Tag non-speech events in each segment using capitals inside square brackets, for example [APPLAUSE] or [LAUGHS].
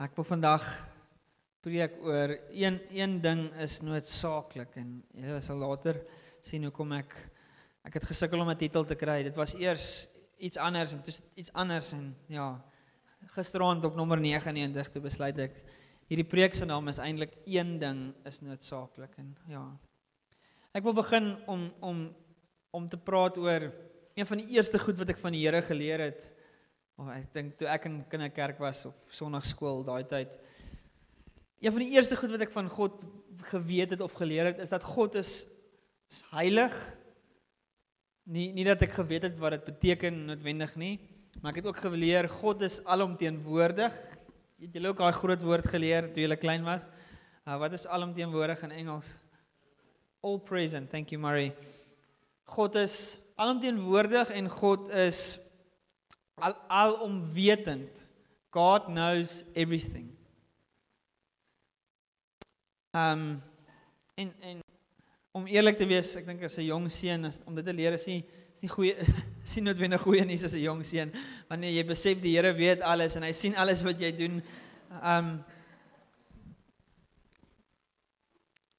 Ek wil vandag preek oor een een ding is noodsaaklik en julle sal later sien hoekom ek ek het gesukkel om 'n titel te kry. Dit was eers iets anders en toe iets anders en ja, gisteraand op nommer 99 toe besluit ek hierdie preek se naam is eintlik een ding is noodsaaklik en ja. Ek wil begin om om om te praat oor een van die eerste goed wat ek van die Here geleer het. Oh, ek dink toe ek in kinderkerk was op sonnaarskool daai tyd. Een van die eerste goed wat ek van God geweet het of geleer het is dat God is, is heilig. Nie nie dat ek geweet het wat dit beteken noodwendig nie, maar ek het ook geleer God is alomteenwoordig. Het julle ook daai groot woord geleer toe julle klein was? Uh, wat is alomteenwoordig in Engels? All present. Thank you, Murray. God is alomteenwoordig en God is al alomwetend. God knows everything. Um en en om eerlik te wees, ek dink as 'n jong seun is om dit te leer is nie is nie goeie [LAUGHS] sien noodwendig goeie nuus as 'n jong seun wanneer jy besef die Here weet alles en hy sien alles wat jy doen. Um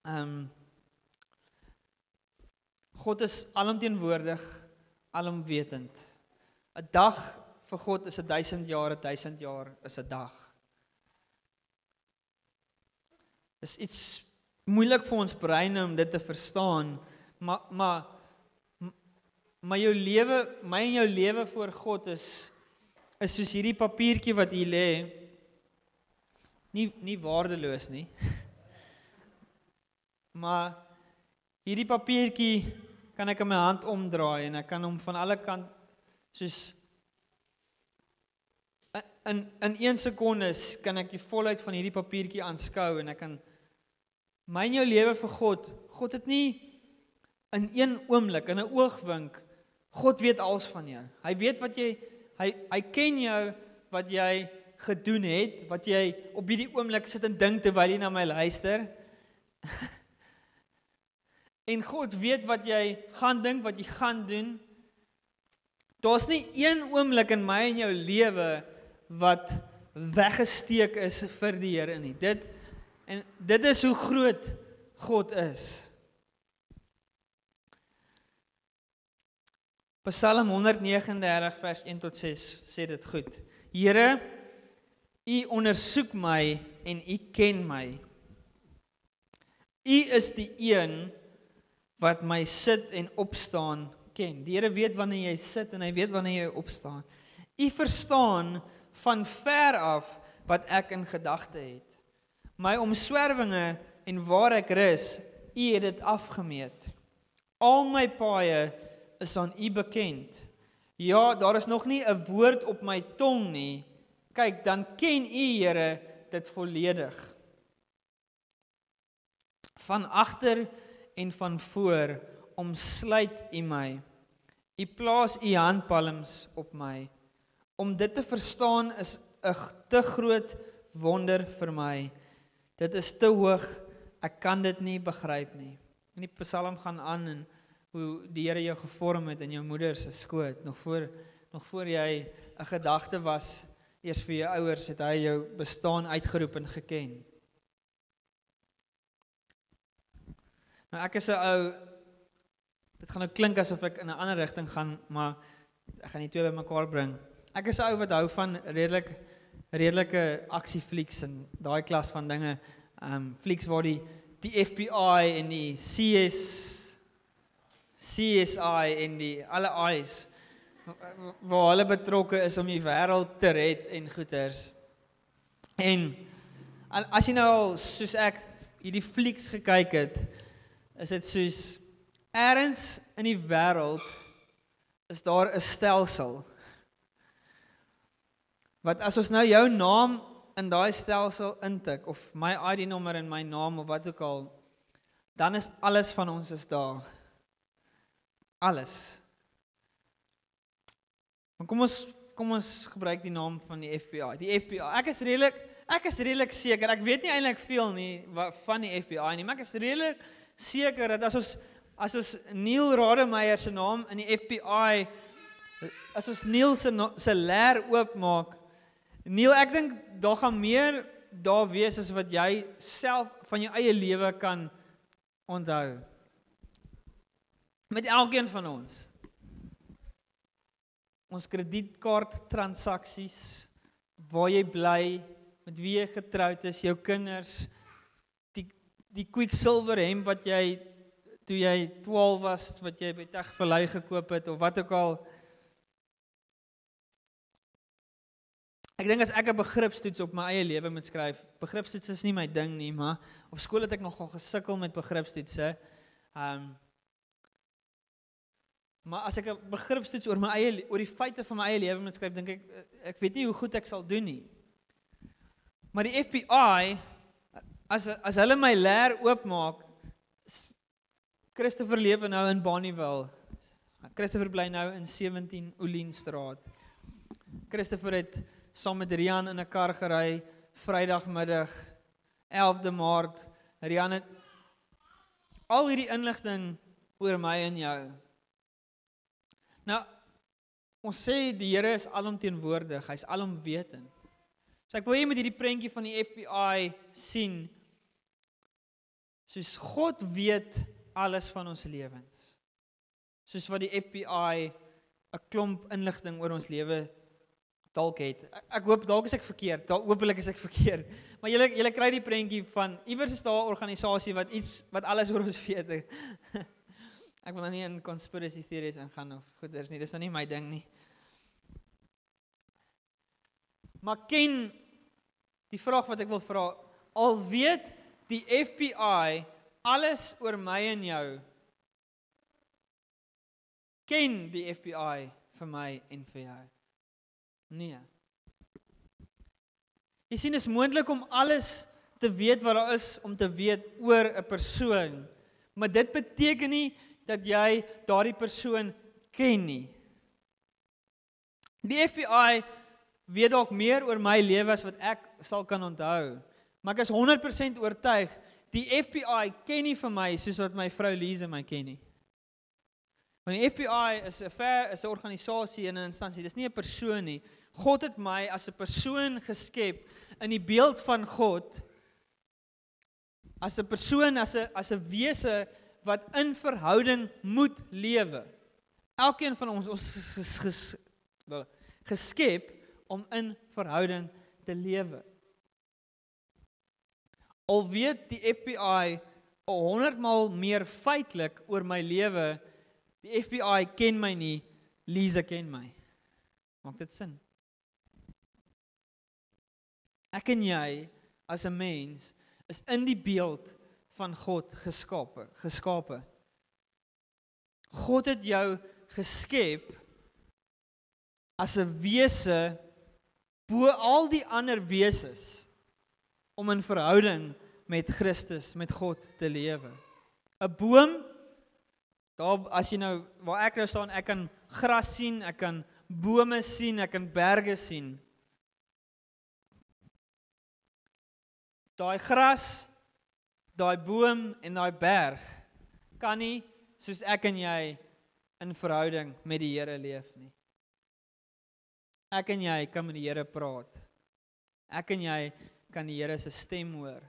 um God is alomteenwoordig, alomwetend. 'n Dag vir God is 'n 1000 jaar, 'n 1000 jaar is 'n dag. Is iets moeilik vir ons breine om dit te verstaan, maar maar maar jou lewe, my en jou lewe voor God is is soos hierdie papiertjie wat hier lê. Nie nie waardeloos nie. [LAUGHS] Maar hierdie papiertjie kan ek in my hand omdraai en ek kan hom van alle kant soos in in 1 sekonde kan ek die volheid van hierdie papiertjie aanskou en ek kan my en jou lewe vir God. God het nie in een oomblik in 'n oogwink God weet alles van jou. Hy weet wat jy hy hy ken jou wat jy gedoen het, wat jy op hierdie oomblik sit en dink terwyl jy na my luister. [LAUGHS] en God weet wat jy gaan dink, wat jy gaan doen. Daar's nie een oomblik in my en jou lewe wat weggesteek is vir die Here nie. Dit en dit is hoe groot God is. Psalm 139 vers 1 tot 6 sê dit goed. Here, U ondersoek my en U ken my. U is die een wat my sit en opstaan ken. Die Here weet wanneer jy sit en hy weet wanneer jy opstaan. U verstaan van ver af wat ek in gedagte het. My omswervinge en waar ek rus, U het dit afgemeet. Al my paaie is aan U bekend. Ja, daar is nog nie 'n woord op my tong nie. Kyk, dan ken U, Here, dit volledig. Van agter en van voor omsluit U my. U plaas U handpalms op my. Om dit te verstaan is 'n te groot wonder vir my. Dit is te hoog. Ek kan dit nie begryp nie. In die Psalm gaan aan en hoe die Here jou gevorm het in jou moeder se skoot nog voor nog voor jy 'n gedagte was eers vir jou ouers het hy jou bestaan uitgeroep en geken. Nou ek is 'n ou dit gaan nou klink asof ek in 'n ander rigting gaan, maar ek gaan die twee bymekaar bring. Ek is 'n ou wat hou van redelik redelike aksieflieks en daai klas van dinge. Um flieks waar die die FBI en die CS CSI en die alle eyes waar hulle betrokke is om die wêreld te red en goeters. En as jy nou al soos ek hierdie flieks gekyk het, is dit soos eers in die wêreld is daar 'n stelsel wat as ons nou jou naam in daai stelsel intik of my ID nommer en my naam of wat ook al dan is alles van ons is daar. Alles. Maar kom ons kom ons gebruik die naam van die FBI die FBI ek is redelik ek is redelik seker ek weet nie eintlik veel nie van die FBI nie maar ek is redelik seker dat as ons as ons Neil Rademeier se naam in die FBI as ons Neil se se leer oopmaak Neil, ek dink daar gaan meer daar wees as wat jy self van jou eie lewe kan onthou. Met elkeen van ons. Ons kredietkaart transaksies, waar jy bly, met wie jy getroud is, jou kinders, die die Quicksilver hemp wat jy toe jy 12 was wat jy by Tegverlei gekoop het of wat ook al Ek dink as ek 'n begripstoets op my eie lewe moet skryf, begripstoets is nie my ding nie, maar op skool het ek nogal gesukkel met begripstoetse. Ehm um, Maar as ek 'n begripstoets oor my eie oor die feite van my eie lewe moet skryf, dink ek ek weet nie hoe goed ek sal doen nie. Maar die FBI as as hulle my leer oopmaak Christopher lewe nou in Bonnievale. Christopher bly nou in 17 Olienstraat. Christopher het saam met Rian in 'n kar gery Vrydagmiddag 11de Maart. Rian het al hierdie inligting oor my en jou. Nou ons sê die Here is alomteenwoordig, hy's alomwetend. So ek wil hê met hierdie prentjie van die FBI sien soos God weet alles van ons lewens. Soos wat die FBI 'n klomp inligting oor ons lewe dalk het. Ek, ek hoop dalk is ek verkeerd. Dalk hopelik is ek verkeerd. [LAUGHS] Maar julle julle kry die prentjie van iewers is daar 'n organisasie wat iets wat alles oor ons weet. [LAUGHS] ek wil nou nie in conspiracy theories ingaan of goeders nie. Dis nou nie my ding nie. Maar ken die vraag wat ek wil vra, al weet die FBI alles oor my en jou. Ken die FBI vir my en vir jou? Nee. Jy sien is moontlik om alles te weet wat daar is om te weet oor 'n persoon, maar dit beteken nie dat jy daardie persoon ken nie. Die FBI weet dalk meer oor my lewe as wat ek sal kan onthou, maar ek is 100% oortuig die FBI ken nie vir my soos wat my vrou Lise my ken nie. Want die FBI is 'n ver is 'n organisasie en 'n instansie. Dis nie 'n persoon nie. God het my as 'n persoon geskep in die beeld van God as 'n persoon as 'n as 'n wese wat in verhouding moet lewe. Elkeen van ons ons ges, ges, geskep om in verhouding te lewe. Al weet die FBI 100 maal meer feitelik oor my lewe Die FBI ken my nie, Lisa ken my. Maak dit sin? Ek en jy as 'n mens is in die beeld van God geskape, geskape. God het jou geskep as 'n wese bo al die ander wesens om in verhouding met Christus, met God te lewe. 'n Boom Daar as jy nou waar ek nou staan, ek kan gras sien, ek kan bome sien, ek kan berge sien. Daai gras, daai boom en daai berg kan nie soos ek en jy in verhouding met die Here leef nie. Ek en jy kan met die Here praat. Ek en jy kan die Here se stem hoor.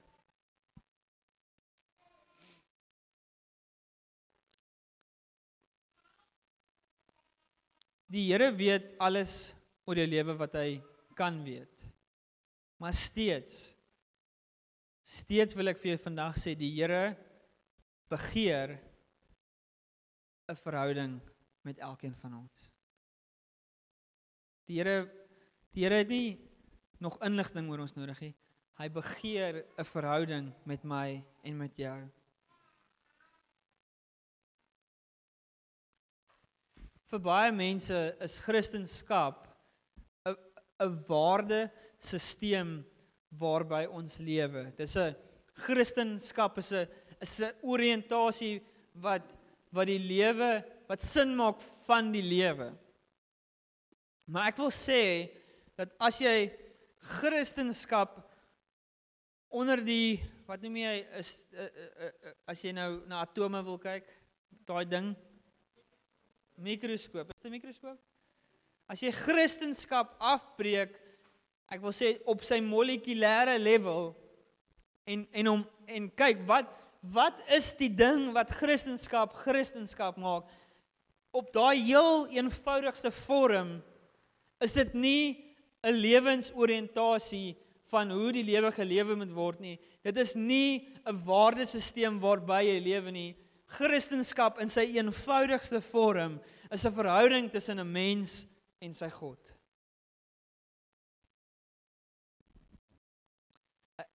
Die Here weet alles oor jou lewe wat hy kan weet. Maar steeds steeds wil ek vir jou vandag sê die Here begeer 'n verhouding met elkeen van ons. Die Here die Here het nie nog inligting oor ons nodig nie. Hy begeer 'n verhouding met my en met jou. Vir baie mense is Christendom 'n 'n waardesisteem waarby ons lewe. Dis 'n Christendom is 'n is 'n oriëntasie wat wat die lewe wat sin maak van die lewe. Maar ek wil sê dat as jy Christendom onder die wat noem jy is as jy nou na atome wil kyk, daai ding mikroskoop. Is dit 'n mikroskoop? As jy Christendom afbreek ek wil sê op sy molekulêre level en en om en kyk wat wat is die ding wat Christendom Christendom maak op daai heel eenvoudigste vorm is dit nie 'n lewensoriëntasie van hoe die lewe gelewe moet word nie dit is nie 'n waardesisteem waarby jy lewe nie Christendom in sy eenvoudigste vorm is 'n verhouding tussen 'n mens en sy God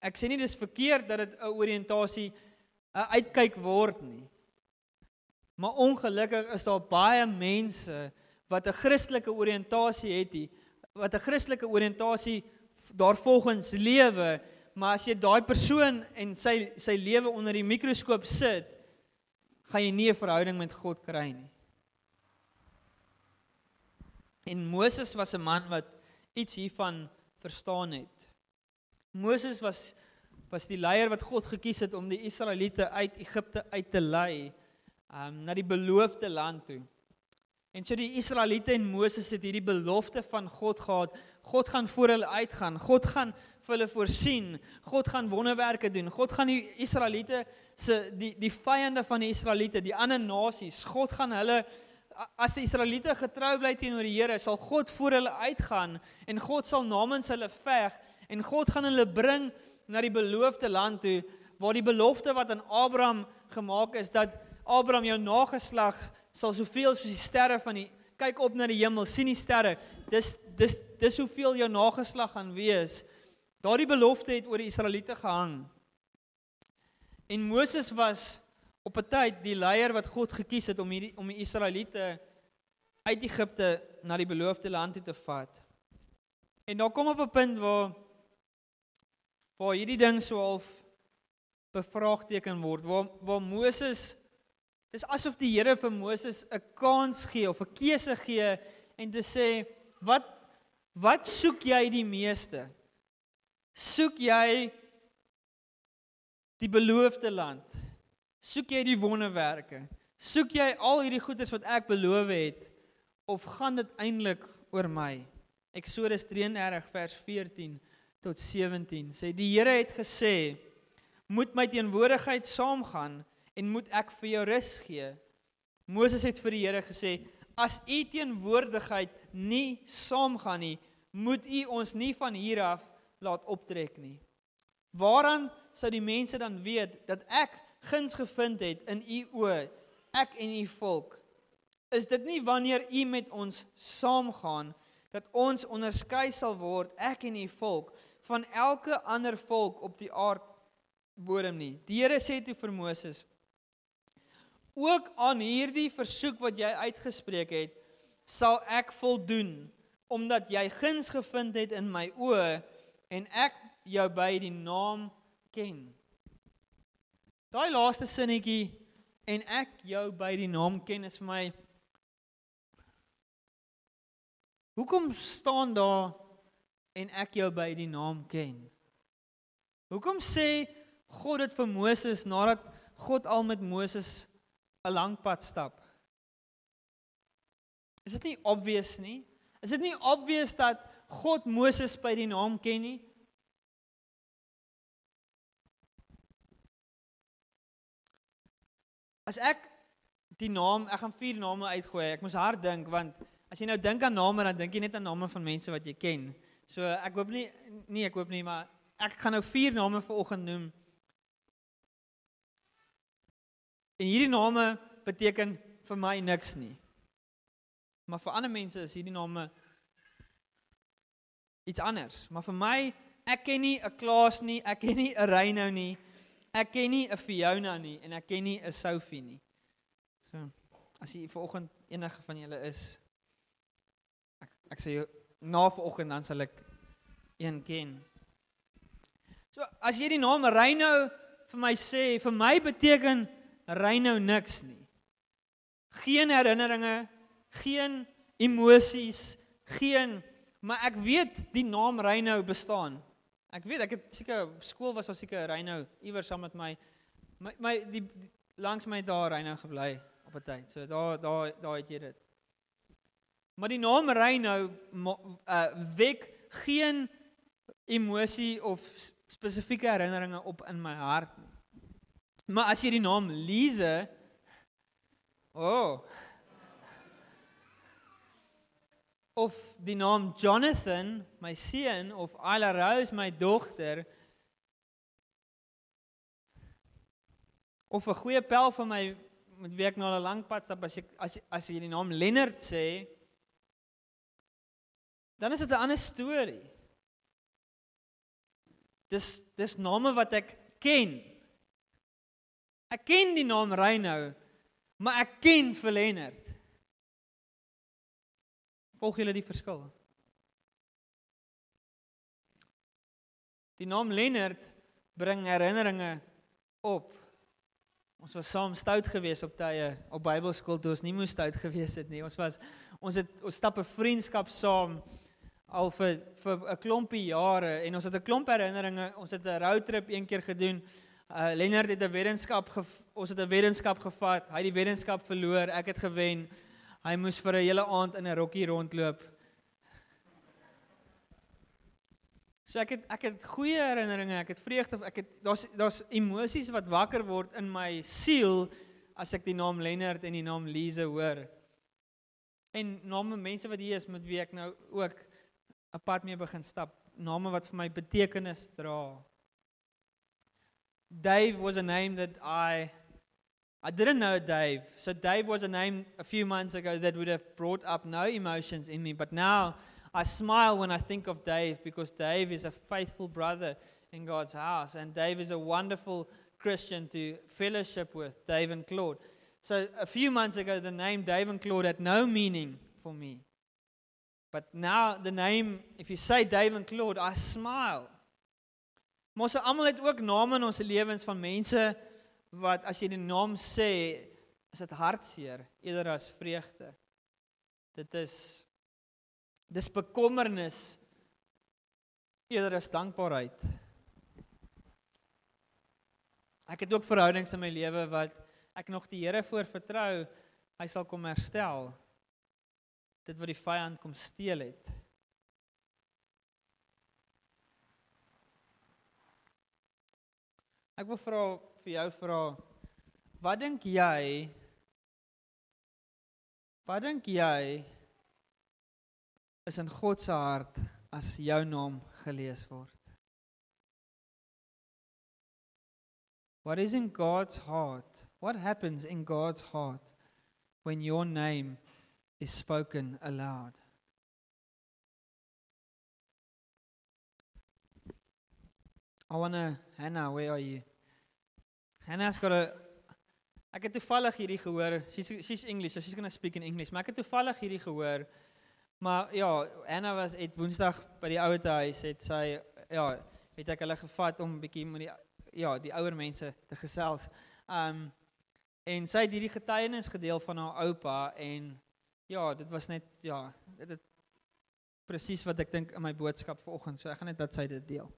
ek sê nie dis verkeerd dat dit 'n oriëntasie 'n uitkyk word nie. Maar ongelukkig is daar baie mense wat 'n Christelike oriëntasie het, die, wat 'n Christelike oriëntasie daarvolgens lewe, maar as jy daai persoon en sy sy lewe onder die mikroskoop sit, gaan jy nie 'n verhouding met God kry nie. En Moses was 'n man wat iets hiervan verstaan het. Moses was was die leier wat God gekies het om die Israeliete uit Egipte uit te lei um na die beloofde land toe. En so die Israeliete en Moses het hierdie belofte van God gehad. God gaan voor hulle uitgaan. God gaan vir hulle voorsien. God gaan wonderwerke doen. God gaan die Israeliete se die die vyande van die Israeliete, die ander nasies, God gaan hulle as die Israeliete getrou bly teenoor die Here, sal God voor hulle uitgaan en God sal namens hulle veg en God gaan hulle bring na die beloofde land toe waar die belofte wat aan Abraham gemaak is dat Abraham jou nageslag sal soveel soos die sterre van die kyk op na die hemel sien die sterre. Dis dis dis hoeveel jou nageslag gaan wees. Daardie belofte het oor die Israeliete gehang. En Moses was op 'n tyd die leier wat God gekies het om hierdie om die Israeliete uit Egipte na die beloofde land toe te vat. En daar kom op 'n punt waar waar hierdie ding so half bevraagteken word waar waar Moses dis asof die Here vir Moses 'n kans gee of 'n keuse gee en te sê wat wat soek jy die meeste? Soek jy die beloofde land? Soek jy die wonderwerke? Soek jy al hierdie goeders wat ek beloof het of gaan dit eintlik oor my? Eksodus 33 vers 14 tot 17 sê die Here het gesê moet my teenwoordigheid saamgaan en moet ek vir jou rus gee. Moses het vir die Here gesê as u teenwoordigheid nie saamgaan nie, moet u ons nie van hier af laat optrek nie. Waaraan sou die mense dan weet dat ek guns gevind het in u oë, ek en u volk? Is dit nie wanneer u met ons saamgaan dat ons onderskei sal word, ek en u volk, van elke ander volk op die aardbodem nie. Die Here sê toe vir Moses: Ook aan hierdie versoek wat jy uitgespreek het, sal ek voldoen, omdat jy guns gevind het in my oë en ek jou by die naam ken. Daai laaste sinnetjie en ek jou by die naam ken is vir my Hoekom staan daar en ek jou by die naam ken. Hoekom sê God dit vir Moses nadat God al met Moses 'n lang pad stap? Is dit nie obvious nie? Is dit nie obvious dat God Moses by die naam ken nie? As ek die naam, ek gaan vier name uitgooi. Ek moes hard dink want as jy nou dink aan name dan dink jy net aan name van mense wat jy ken. So ek hoop nie nee, ek hoop nie, maar ek gaan nou vier name vir oggend noem. En hierdie name beteken vir my niks nie. Maar vir ander mense is hierdie name iets anders. Maar vir my, ek ken nie 'n Klaas nie, ek ken nie 'n Reynou nie. Ek ken nie 'n Fiona nie en ek ken nie 'n Sophie nie. So, as jy vanoggend enige van julle is, ek ek sê na vanoggend dan sal ek een ken. So as jy die naam Reynou vir my sê, vir my beteken Reynou niks nie. Geen herinneringe, geen emosies, geen maar ek weet die naam Reynou bestaan. Ek weet ek het seker skool was al seker Reynou iewers saam met my my, my die, die langs my daar Reynou gebly op 'n tyd. So daar daar daar het jy dit. Maar die naam Reynou uh, wek geen emosie of spesifieke herinneringe op in my hart nie. Maar as jy die naam Lize oh of die naam Jonathan, my seun of Ayla Rose, my dogter of 'n goeie pel van my met wie ek nou al 'n lang pad stap as ek as as jy die naam Lennard sê dan is dit 'n ander storie. Dis dis name wat ek ken. Ek ken die naam Reynou, maar ek ken vir Lennard. Volg julle die verskil? Die naam Lennard bring herinneringe op. Ons was saam stout geweest op tye op Bybelskool toe ons nie moes stout geweest het nie. Ons was ons het ons stap 'n vriendskap saam al vir vir 'n klompie jare en ons het 'n klomp herinneringe. Ons het 'n roadtrip een keer gedoen. Uh Lennard het 'n weddenskap ons het 'n weddenskap gevat. Hy het die weddenskap verloor. Ek het gewen. Hy moes vir 'n hele aand in 'n rokkie rondloop. So ek het ek het goeie herinneringe, ek het vreugde, ek het daar's daar's emosies wat wakker word in my siel as ek die naam Lennard en die naam Lize hoor. En name mense wat hier is met wie ek nou ook pad mee begin stap, name wat vir my betekenis dra. Dave was a name that I I didn't know Dave. So Dave was a name a few months ago that would have brought up no emotions in me, but now I smile when I think of Dave because Dave is a faithful brother in God's house and Dave is a wonderful Christian to fellowship with, Dave and Claude. So a few months ago the name Dave and Claude had no meaning for me. But now the name if you say Dave and Claude, I smile. Ons almal het ook name in ons lewens van mense wat as jy die naam sê, is dit hartseer eerder as vreugde. Dit is dis bekommernis eerder as dankbaarheid. Ek het ook verhoudings in my lewe wat ek nog die Here voor vertrou, hy sal kom herstel. Dit wat die vyand kom steel het. Ek wil vra vir jou vra wat dink jy Wat dink jy is in God se hart as jou naam gelees word? What is in God's heart? What happens in God's heart when your name is spoken aloud? I want to Hannah, where are you? Hannah's got a Ek het toevallig hierdie gehoor. She's she's English, so she's going to speak in English. Maar ek het toevallig hierdie gehoor. Maar ja, Hannah was het Woensdag by die ouete huis het sy ja, het ek hulle gevat om 'n bietjie met die ja, die ouer mense te gesels. Um en sy het hierdie getuienis gedeel van haar oupa en ja, dit was net ja, dit presies wat ek dink in my boodskap vanoggend. So ek gaan net dat sy dit deel.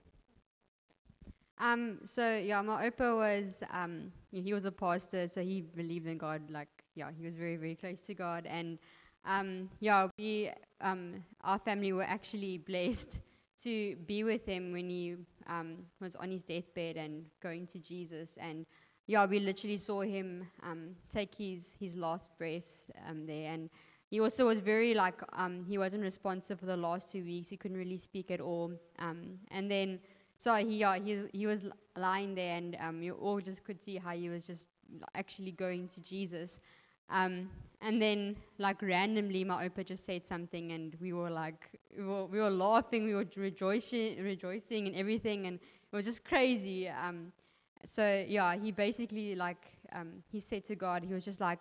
Um, so yeah, my opa was um, he was a pastor, so he believed in God. Like yeah, he was very very close to God, and um, yeah, we um, our family were actually blessed [LAUGHS] to be with him when he um, was on his deathbed and going to Jesus, and yeah, we literally saw him um, take his his last breaths there, and he also was very like he wasn't responsive for the last two weeks. He couldn't really speak at all, and then so he, yeah, he, he was lying there, and um, you all just could see how he was just actually going to Jesus. Um, and then, like randomly, my opa just said something, and we were like, we were, we were laughing, we were rejoicing, rejoicing, and everything, and it was just crazy. Um, so yeah, he basically like um, he said to God, he was just like,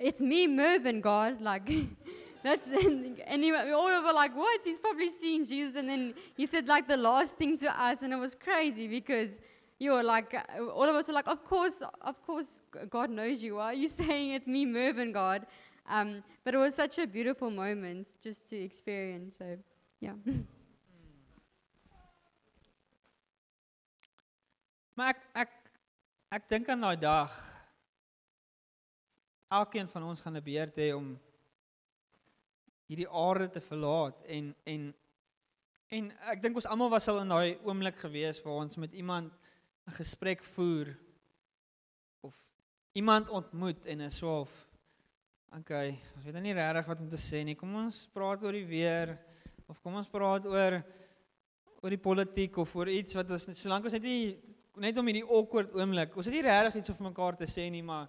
"It's me, Mervyn, God." [LAUGHS] Like That's and he, we all were like, "What? He's probably seeing Jesus." And then he said like the last thing to us, and it was crazy because you were like, uh, all of us were like, "Of course, of course, God knows you. Why are you [LAUGHS] saying it's me, Mervyn, God?" Um, but it was such a beautiful moment just to experience. So, yeah. [LAUGHS] Maar ek ek ek dink aan daai dag. Elkeen van ons gaan 'n beurt hê om hierdie aarde te verlaat en en En ek dink ons almal was al in daai oomblik gewees waar ons met iemand 'n gesprek voer of iemand ontmoet en is of okay, ons weet nou nie regtig wat om te sê nie. Kom ons praat oor die weer of kom ons praat oor oor die politiek of oor iets wat ons solank ons net nie net om hierdie awkward oomblik. Ons het nie regtig iets vir mekaar te sê nie, maar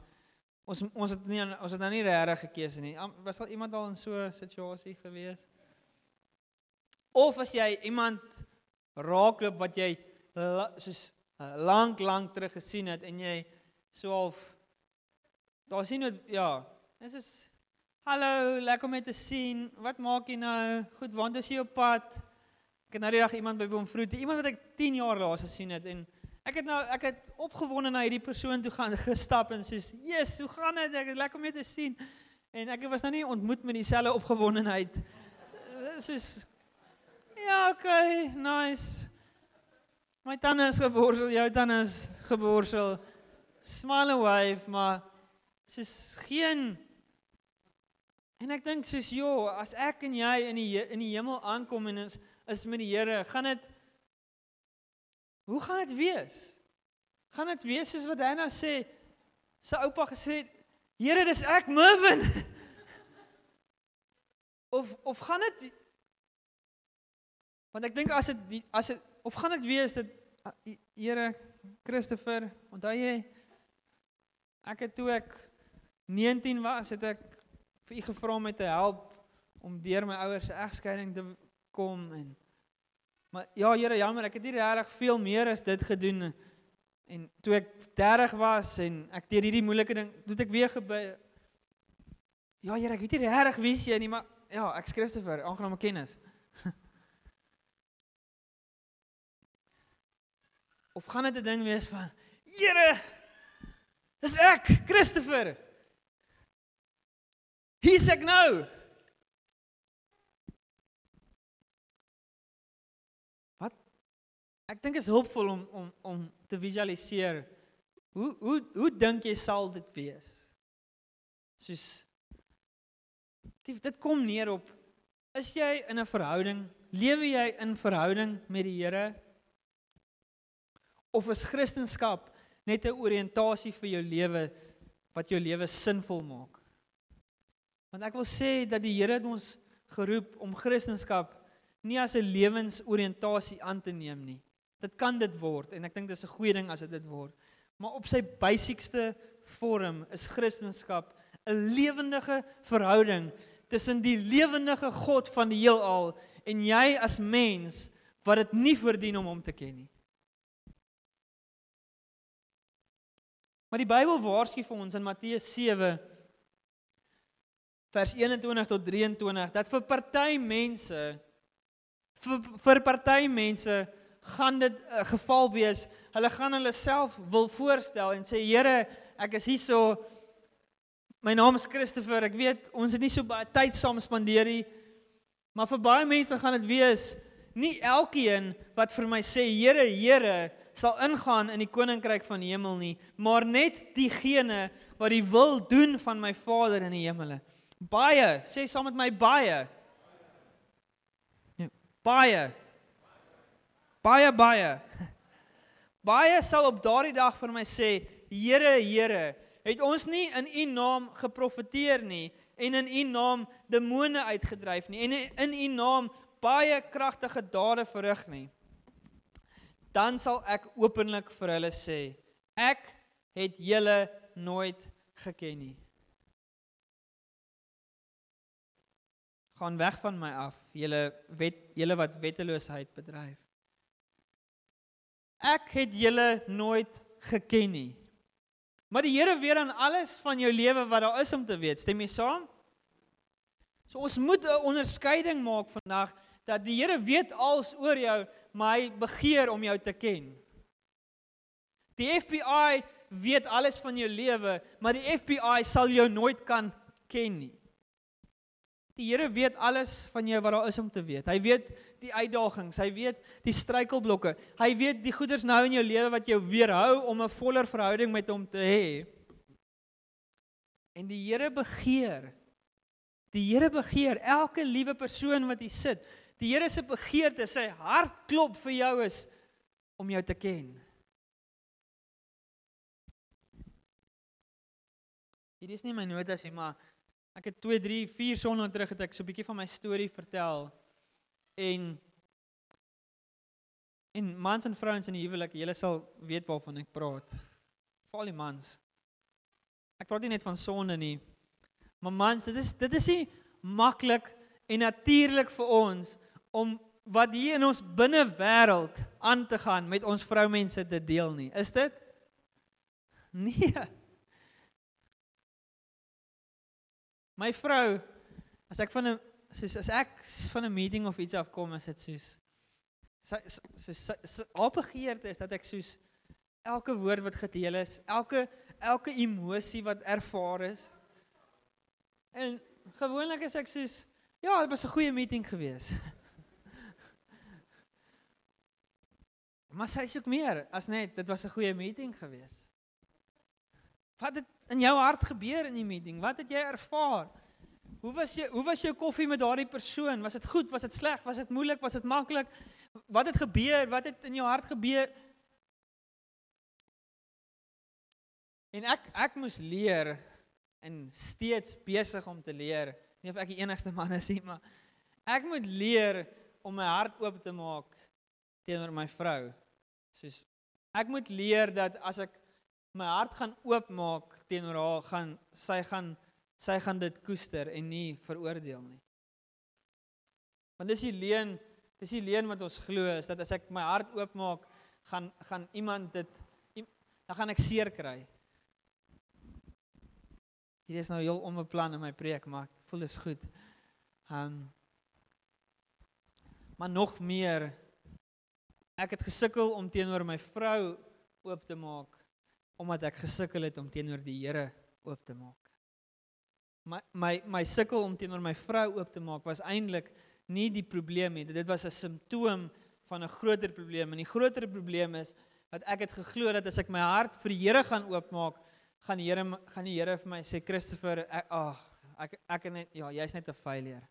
ons ons het nie ons het nou nie regtig gekeuse nie. Was al iemand al in so 'n situasie gewees? Of as jy iemand raakloop wat jy soos uh, lank lank terug gesien het en jy so half daar sien dit ja, dis is hallo, lekker om te sien. Wat maak jy nou? Goed, want as jy op pad. Ek het nou die dag iemand by Boomvroet, iemand wat ek 10 jaar laas gesien het en ek het nou ek het opgewonde na hierdie persoon toe gaan [LAUGHS] gestap en soos, "Jesus, hoe gaan dit? Ek is lekker om jou te sien." En ek was nou nie ontmoet met dieselfde opgewondenheid. Soos Ja, okay, nice. My tande is geborsel, jou tande is geborsel. Smile and wave, maar soos geen En ek dink soos, "Jo, as ek en jy in die in die hemel aankom en is is met die Here, gaan dit Hoe gaan dit wees? Gaan dit wees soos wat Hannah sê? Sy oupa gesê het, "Here, dis ek, Mervin." [LAUGHS] of of gaan dit Want ek dink as dit as dit of gaan dit wees dat Here Christopher, onthou jy ek het toe ek 19 was, het ek vir u gevra om my te help om deur my ouers se egskeiding te kom en Maar ja, Here, jammer, ek het nie regtig veel meer as dit gedoen en toe ek 30 was en ek deur hierdie moeilike ding, toe ek weer gebe Ja, Here, ek weet nie regtig wie jy nie, maar ja, ek's Christopher, aangename kennis. [LAUGHS] of gaan dit 'n ding wees van Here, dis ek, Christopher. Hier's ek nou. Ek dink is hulpvol om om om te visualiseer. Hoe hoe hoe dink jy sal dit wees? Soos dit, dit kom neer op is jy in 'n verhouding? Lewe jy in verhouding met die Here? Of is Christendom net 'n oriëntasie vir jou lewe wat jou lewe sinvol maak? Want ek wil sê dat die Here het ons geroep om Christendom nie as 'n lewensoriëntasie aan te neem nie, Dit kan dit word en ek dink dis 'n goeie ding as dit dit word. Maar op sy basieksste vorm is Christendom 'n lewendige verhouding tussen die lewendige God van die heelal en jy as mens wat dit nie verdien om hom te ken nie. Maar die Bybel waarsku vir ons in Matteus 7 vers 21 tot 23 dat vir party mense vir, vir party mense gaan dit 'n uh, geval wees. Hulle gaan hulle self wil voorstel en sê Here, ek is hierso. My naam is Christopher. Ek weet ons het nie so baie tyd saam spandeer nie. Maar vir baie mense gaan dit wees nie elkeen wat vir my sê Here, Here sal ingaan in die koninkryk van die hemel nie, maar net diegene wat die wil doen van my Vader in die hemele. Baie, sê saam met my baie. Ja, baie. Baie baie. Baie sal op daardie dag vir my sê, Here, Here, het ons nie in U naam geprofeteer nie en in U naam demone uitgedryf nie en in U naam baie kragtige dade verrig nie. Dan sal ek openlik vir hulle sê, ek het julle nooit geken nie. Gaan weg van my af, julle wet julle wat wetteloosheid bedryf. Ek het julle nooit geken nie. Maar die Here weet aan alles van jou lewe wat daar is om te weet. Stem jy saam? So ons moet 'n onderskeiding maak vandag dat die Here weet alles oor jou, maar hy begeer om jou te ken. Die FBI weet alles van jou lewe, maar die FBI sal jou nooit kan ken nie. Die Here weet alles van jou wat daar is om te weet. Hy weet die uitdagings, hy weet die struikelblokke. Hy weet die goeders nou in jou lewe wat jou weerhou om 'n voller verhouding met hom te hê. En die Here begeer die Here begeer elke liewe persoon wat hier sit, Die Here se begeerte, sy hartklop vir jou is om jou te ken. Hier is nie my notas nie, maar ek het 2, 3, 4 sonne terug het ek so 'n bietjie van my storie vertel en en mans en vrouens in die huwelik, julle sal weet waarvan ek praat. Val die mans. Ek praat nie net van sonde nie. Maar mans, dit is dit is nie maklik en natuurlik vir ons om wat hier in ons binne wêreld aan te gaan met ons vroumense te deel nie. Is dit? Nee. My vrou as ek van 'n soos as ek van 'n meeting of iets afkom as dit soos sy so sy haar begeerte is dat ek soos elke woord wat gedeel is, elke elke emosie wat ervaar is. En gewoonlik is ek soos ja, dit was 'n goeie meeting geweest. [LAUGHS] Maar sy sê ook meer as net dit was 'n goeie meeting geweest. Wat het in jou hart gebeur in die meeting? Wat het jy ervaar? Hoe was jy hoe was jou koffie met daardie persoon? Was dit goed? Was dit sleg? Was dit moeilik? Was dit maklik? Wat het gebeur? Wat het in jou hart gebeur? En ek ek moes leer en steeds besig om te leer. Nie of ek die enigste man is nie, maar ek moet leer om my hart oop te maak teenoor my vrou. Soos ek moet leer dat as ek my hart gaan oopmaak teenoor haar, gaan sy gaan sy gaan dit koester en nie veroordeel nie. Want dis die leuen, dis die leuen wat ons glo is dat as ek my hart oopmaak, gaan gaan iemand dit dan gaan ek seer kry. Hier is nou heel onbeplan in my preek, maar ek voel dit is goed. Um maar nog meer ek het gesukkel om teenoor my vrou oop te maak omdat ek gesukkel het om teenoor die Here oop te maak. My my my sukkel om teenoor my vrou oop te maak was eintlik nie die probleem nie. Dit was 'n simptoom van 'n groter probleem. En die groter probleem is dat ek het geglo dat as ek my hart vir die Here gaan oopmaak, gaan die Here gaan die Here vir my sê Christopher, ek ag, ek ek net ja, jy's net 'n failure.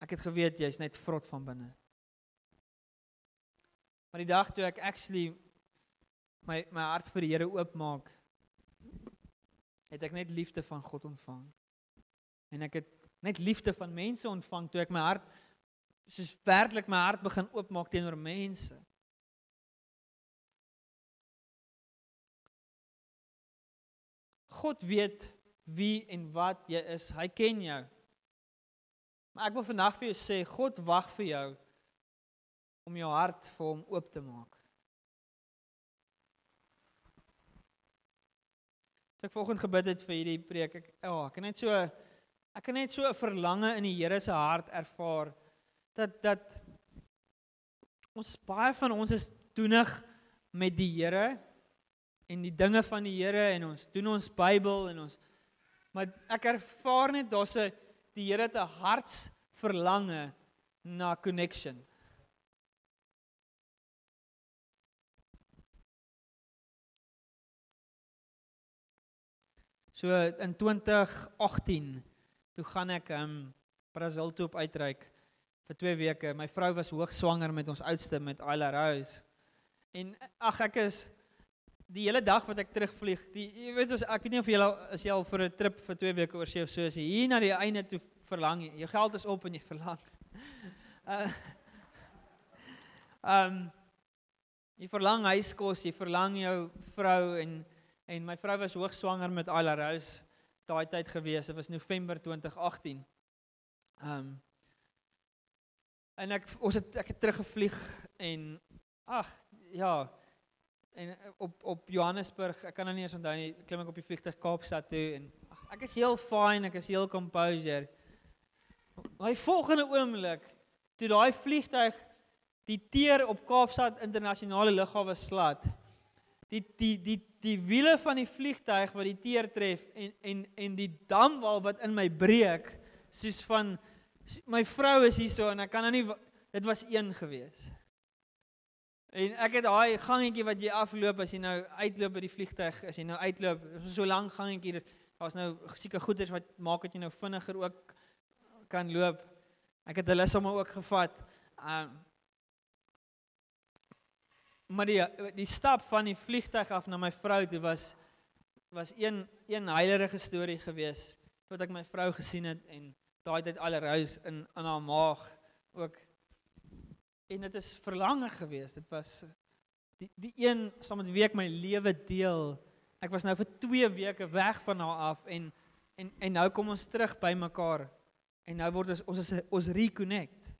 Ek het geweet jy's net vrot van binne. Maar die dag toe ek actually my my hart vir die Here oopmaak, het ek net liefde van God ontvang. En ek het net liefde van mense ontvang toe ek my hart soos werklik my hart begin oopmaak teenoor mense. God weet wie en wat jy is. Hy ken jou. Maar ek wil vandag vir jou sê, God wag vir jou om jou hart vir hom oop te maak. Toe ek vanoggend gebid het vir hierdie preek, ek ja, oh, ek het net so ek het net so 'n verlange in die Here se hart ervaar dat dat ons baie van ons is doenig met die Here en die dinge van die Here en ons doen ons Bybel en ons maar ek ervaar net daar's 'n die Here het 'n hartsverlange na connection. So in 2018 toe gaan ek um Brazil toe op uitreik vir 2 weke. My vrou was hoogswanger met ons oudste met Ayla Rose. En ag ek is die hele dag wat ek terugvlieg, die jy weet ons ek weet nie of jy al is jy al vir 'n trip vir 2 weke oor see of so jy hier na die einde toe verlang. Jou geld is op en jy verlang. Uh [LAUGHS] um jy verlang huiskos, jy verlang jou vrou en en my vrou was hoogswanger met Ayla Rose daai tyd gewees. Dit was November 2018. Ehm um, en ek ons het ek het teruggevlieg en ag ja en op op Johannesburg, ek kan nou nie eens onthou nie, klim ek op die vliegtuig Kaapstad toe en ag ek is heel fine, ek is heel composure. My volgende oomblik toe daai vliegtuig die teer op Kaapstad internasionale lughawe slat die die die die wiele van die vliegtyg wat die teer tref en en en die damwal wat in my breek soos van my vrou is hierso en ek kan nou nie dit was een gewees. En ek het daai gangetjie wat jy afloop as jy nou uitloop by die vliegtyg, as jy nou uitloop, so lank gangetjie, daar's nou seker goeders wat maak dat jy nou vinniger ook kan loop. Ek het hulle sommer ook gevat. Um Maar die die stap van die vliegtyg af na my vrou toe was was een een heilige storie gewees tot ek my vrou gesien het en daai tyd al rous in in haar maag ook. En dit is verlange gewees. Dit was die die een saam met wie ek my lewe deel. Ek was nou vir 2 weke weg van haar af en en en nou kom ons terug by mekaar. En nou word ons ons is ons reconnect.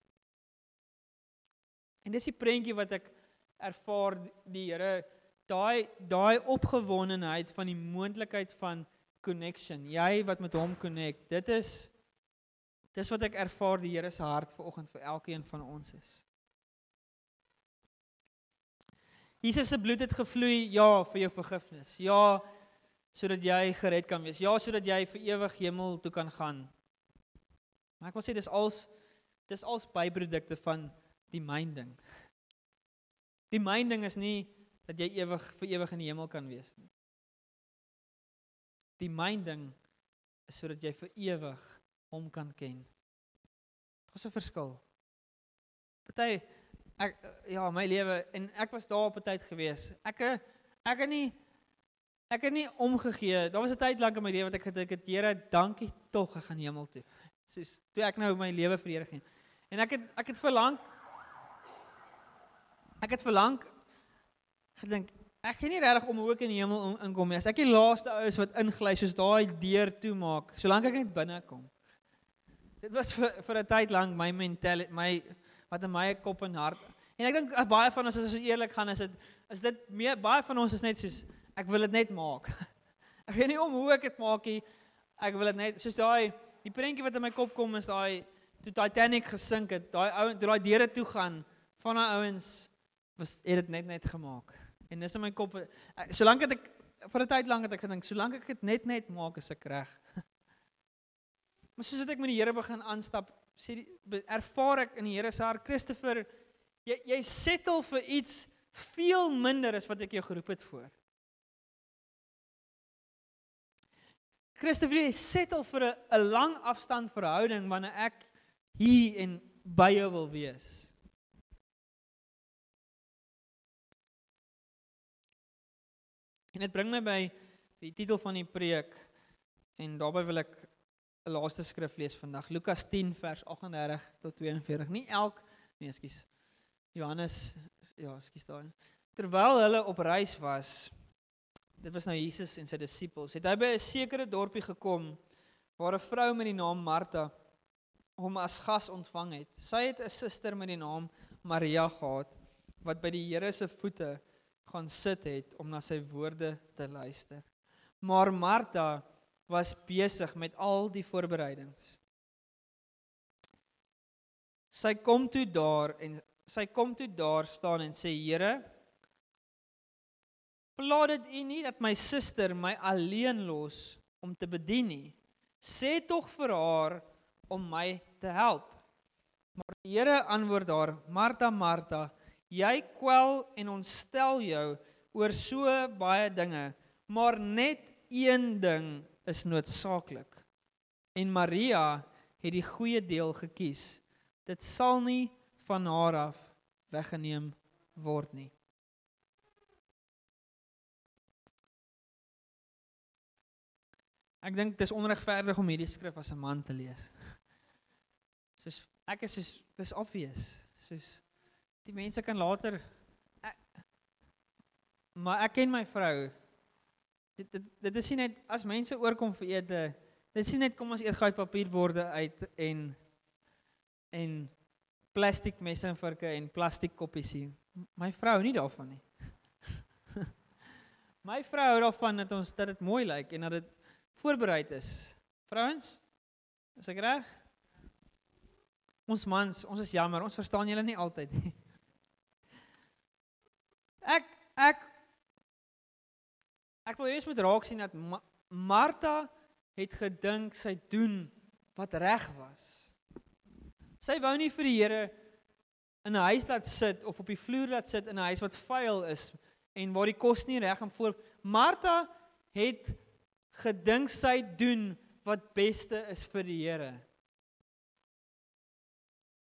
En dis die prentjie wat ek ervaar die Here daai daai opgewondenheid van die moontlikheid van connection. Jy wat met hom connect. Dit is dis wat ek ervaar die Here se hart vanoggend vir elkeen van ons is. Jesus se bloed het gevloei ja vir jou vergifnis. Ja sodat jy gered kan wees. Ja sodat jy vir ewig hemel toe kan gaan. Maar ek wil sê dis als dis als byprodukte van die myn ding. Die myn ding is nie dat jy ewig vir ewig in die hemel kan wees nie. Die myn ding is sodat jy vir ewig hom kan ken. Daar's 'n verskil. Party ek ja, my lewe en ek was daar op 'n tyd gewees. Ek ek het nie ek het nie omgegee. Daar was 'n tyd lank in my lewe wat ek gedink het, Here, dankie tog, ek gaan hemel toe. Soos toe ek nou my lewe vir Here gee. En ek het ek het verlang Ek het verlang gedink ek gee nie regtig om ook in die hemel inkom nie. As ek die laaste ou is wat ingly soos daai deur toe maak, solank ek net binne kom. Dit was vir vir 'n tyd lank my mentality, my wat in my kop en hart. En ek dink baie van ons as ons eerlik gaan is dit is dit meer baie van ons is net soos ek wil dit net maak. [LAUGHS] Ek weet nie om hoe ek dit maak nie. Ek wil dit net soos daai die prentjie wat in my kop kom is daai toe Titanic gesink het, daai ou toe daai deure toe gaan van daai ouens was het dit net net gemaak. En dis in my kop solank het ek vir 'n tyd lank het ek gedink solank ek dit net net maak is ek reg. [LAUGHS] maar soos ek met die Here begin aanstap, sê die ervaar ek in die Here se hart Christopher jy jy settle vir iets veel minder as wat ek jou geroep het voor. Christopher, jy settle vir 'n 'n lang afstand verhouding wanneer ek hier en by jou wil wees. En dit bring my by die titel van die preek en daarbey wil ek 'n laaste skrif lees vandag. Lukas 10 vers 38 tot 42. Nie elk nee, ekskuus. Johannes ja, ekskuus daai. Terwyl hulle op reis was, dit was nou Jesus en sy disippels, het hy by 'n sekere dorpie gekom waar 'n vrou met die naam Martha hom as gas ontvang het. Sy het 'n suster met die naam Maria gehad wat by die Here se voete gaan sit het om na sy woorde te luister. Maar Martha was besig met al die voorbereidings. Sy kom toe daar en sy kom toe daar staan en sê Here Plaat dit U nie dat my suster my alleen los om te bedien nie. Sê tog vir haar om my te help. Maar die Here antwoord haar: Martha, Martha, Jy kwel en ontstel jou oor so baie dinge, maar net een ding is noodsaaklik. En Maria het die goeie deel gekies. Dit sal nie van haar af weggeneem word nie. Ek dink dit is onregverdig om hierdie skrif as 'n man te lees. Soos ek is soos dis obvious. Soos Die mense kan later ek, Maar ek ken my vrou. Dit dit dit is nie net as mense oorkom vir ete, dit is nie net kom ons eet gou papierborde uit en en plastiek messe en vorke en plastiek koppies hier. My vrou nie daarvan nie. [LAUGHS] my vrou hou daarvan dat ons dat dit mooi lyk en dat dit voorberei is. Vrouens, is ek reg? Ons mans, ons is jammer, ons verstaan julle nie altyd nie. Ek ek ek wil eers moet raak sien dat Ma Martha het gedink sy doen wat reg was. Sy wou nie vir die Here in 'n huis laat sit of op die vloer laat sit in 'n huis wat vuil is en waar die kos nie reg en voor Martha het gedink sy doen wat beste is vir die Here.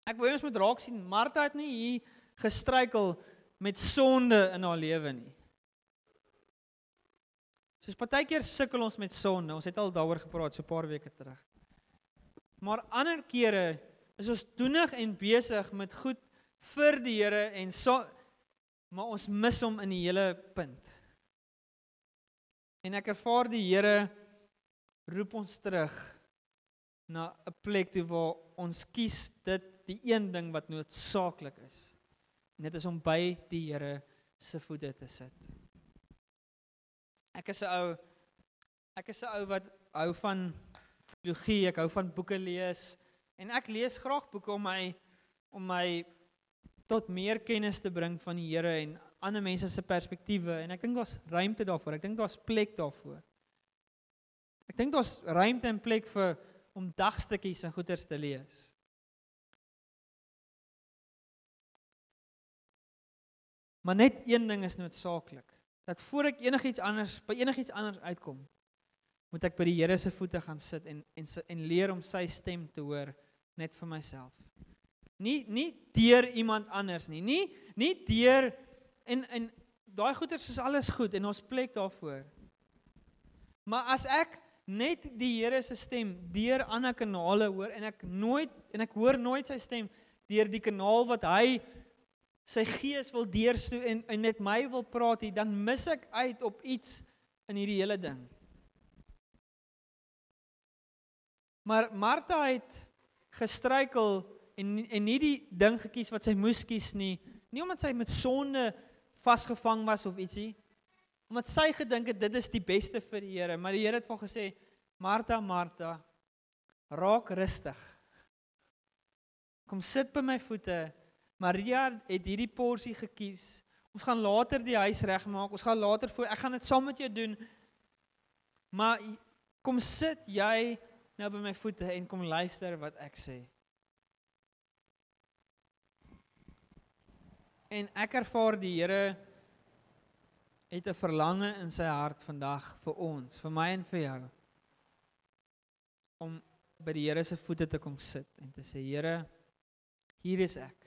Ek wou ons moet raak sien Martha het nie hier gestruikel met sonde in haar lewe nie. Soos partykeer sukkel ons met sonde. Ons het al daaroor gepraat so 'n paar weke terug. Maar ander kere is ons doenig en besig met goed vir die Here en so maar ons mis hom in die hele punt. En ek ervaar die Here roep ons terug na 'n plek toe waar ons kies dit die een ding wat noodsaaklik is. En dit is om by die Here se voete te sit. Ek is 'n ou ek is 'n ou wat hou van teologie, ek hou van boeke lees en ek lees graag boeke om my om my tot meer kennis te bring van die Here en ander mense se perspektiewe en ek dink daar's ruimte daarvoor. Ek dink daar's plek daarvoor. Ek dink daar's ruimte en plek vir om dagstukkies en goeters te lees. Maar net een ding is noodsaaklik. Dat voor ek enigiets anders by enigiets anders uitkom, moet ek by die Here se voete gaan sit en en en leer om sy stem te hoor net vir myself. Nie nie deur iemand anders nie. Nie nie deur en en daai goeters is alles goed en ons plek daarvoor. Maar as ek net die Here se stem deur ander kanale hoor en ek nooit en ek hoor nooit sy stem deur die kanaal wat hy sy gees wil deurstoe en, en net my wil praat hier, dan mis ek uit op iets in hierdie hele ding. Maar Martha het gestruikel en en nie die ding gekies wat sy moes kies nie, nie omdat sy met sonde vasgevang was of ietsie, omdat sy gedink het dit is die beste vir die Here, maar die Here het vir gesê, Martha, Martha, raak rustig. Kom sit by my voete Maria het hierdie porsie gekies. Ons gaan later die huis regmaak. Ons gaan later voor ek gaan dit saam met jou doen. Maar kom sit jy nou by my voete en kom luister wat ek sê. En ek ervaar die Here het 'n verlange in sy hart vandag vir ons, vir my en vir jou om by die Here se voete te kom sit en te sê Here, hier is ek.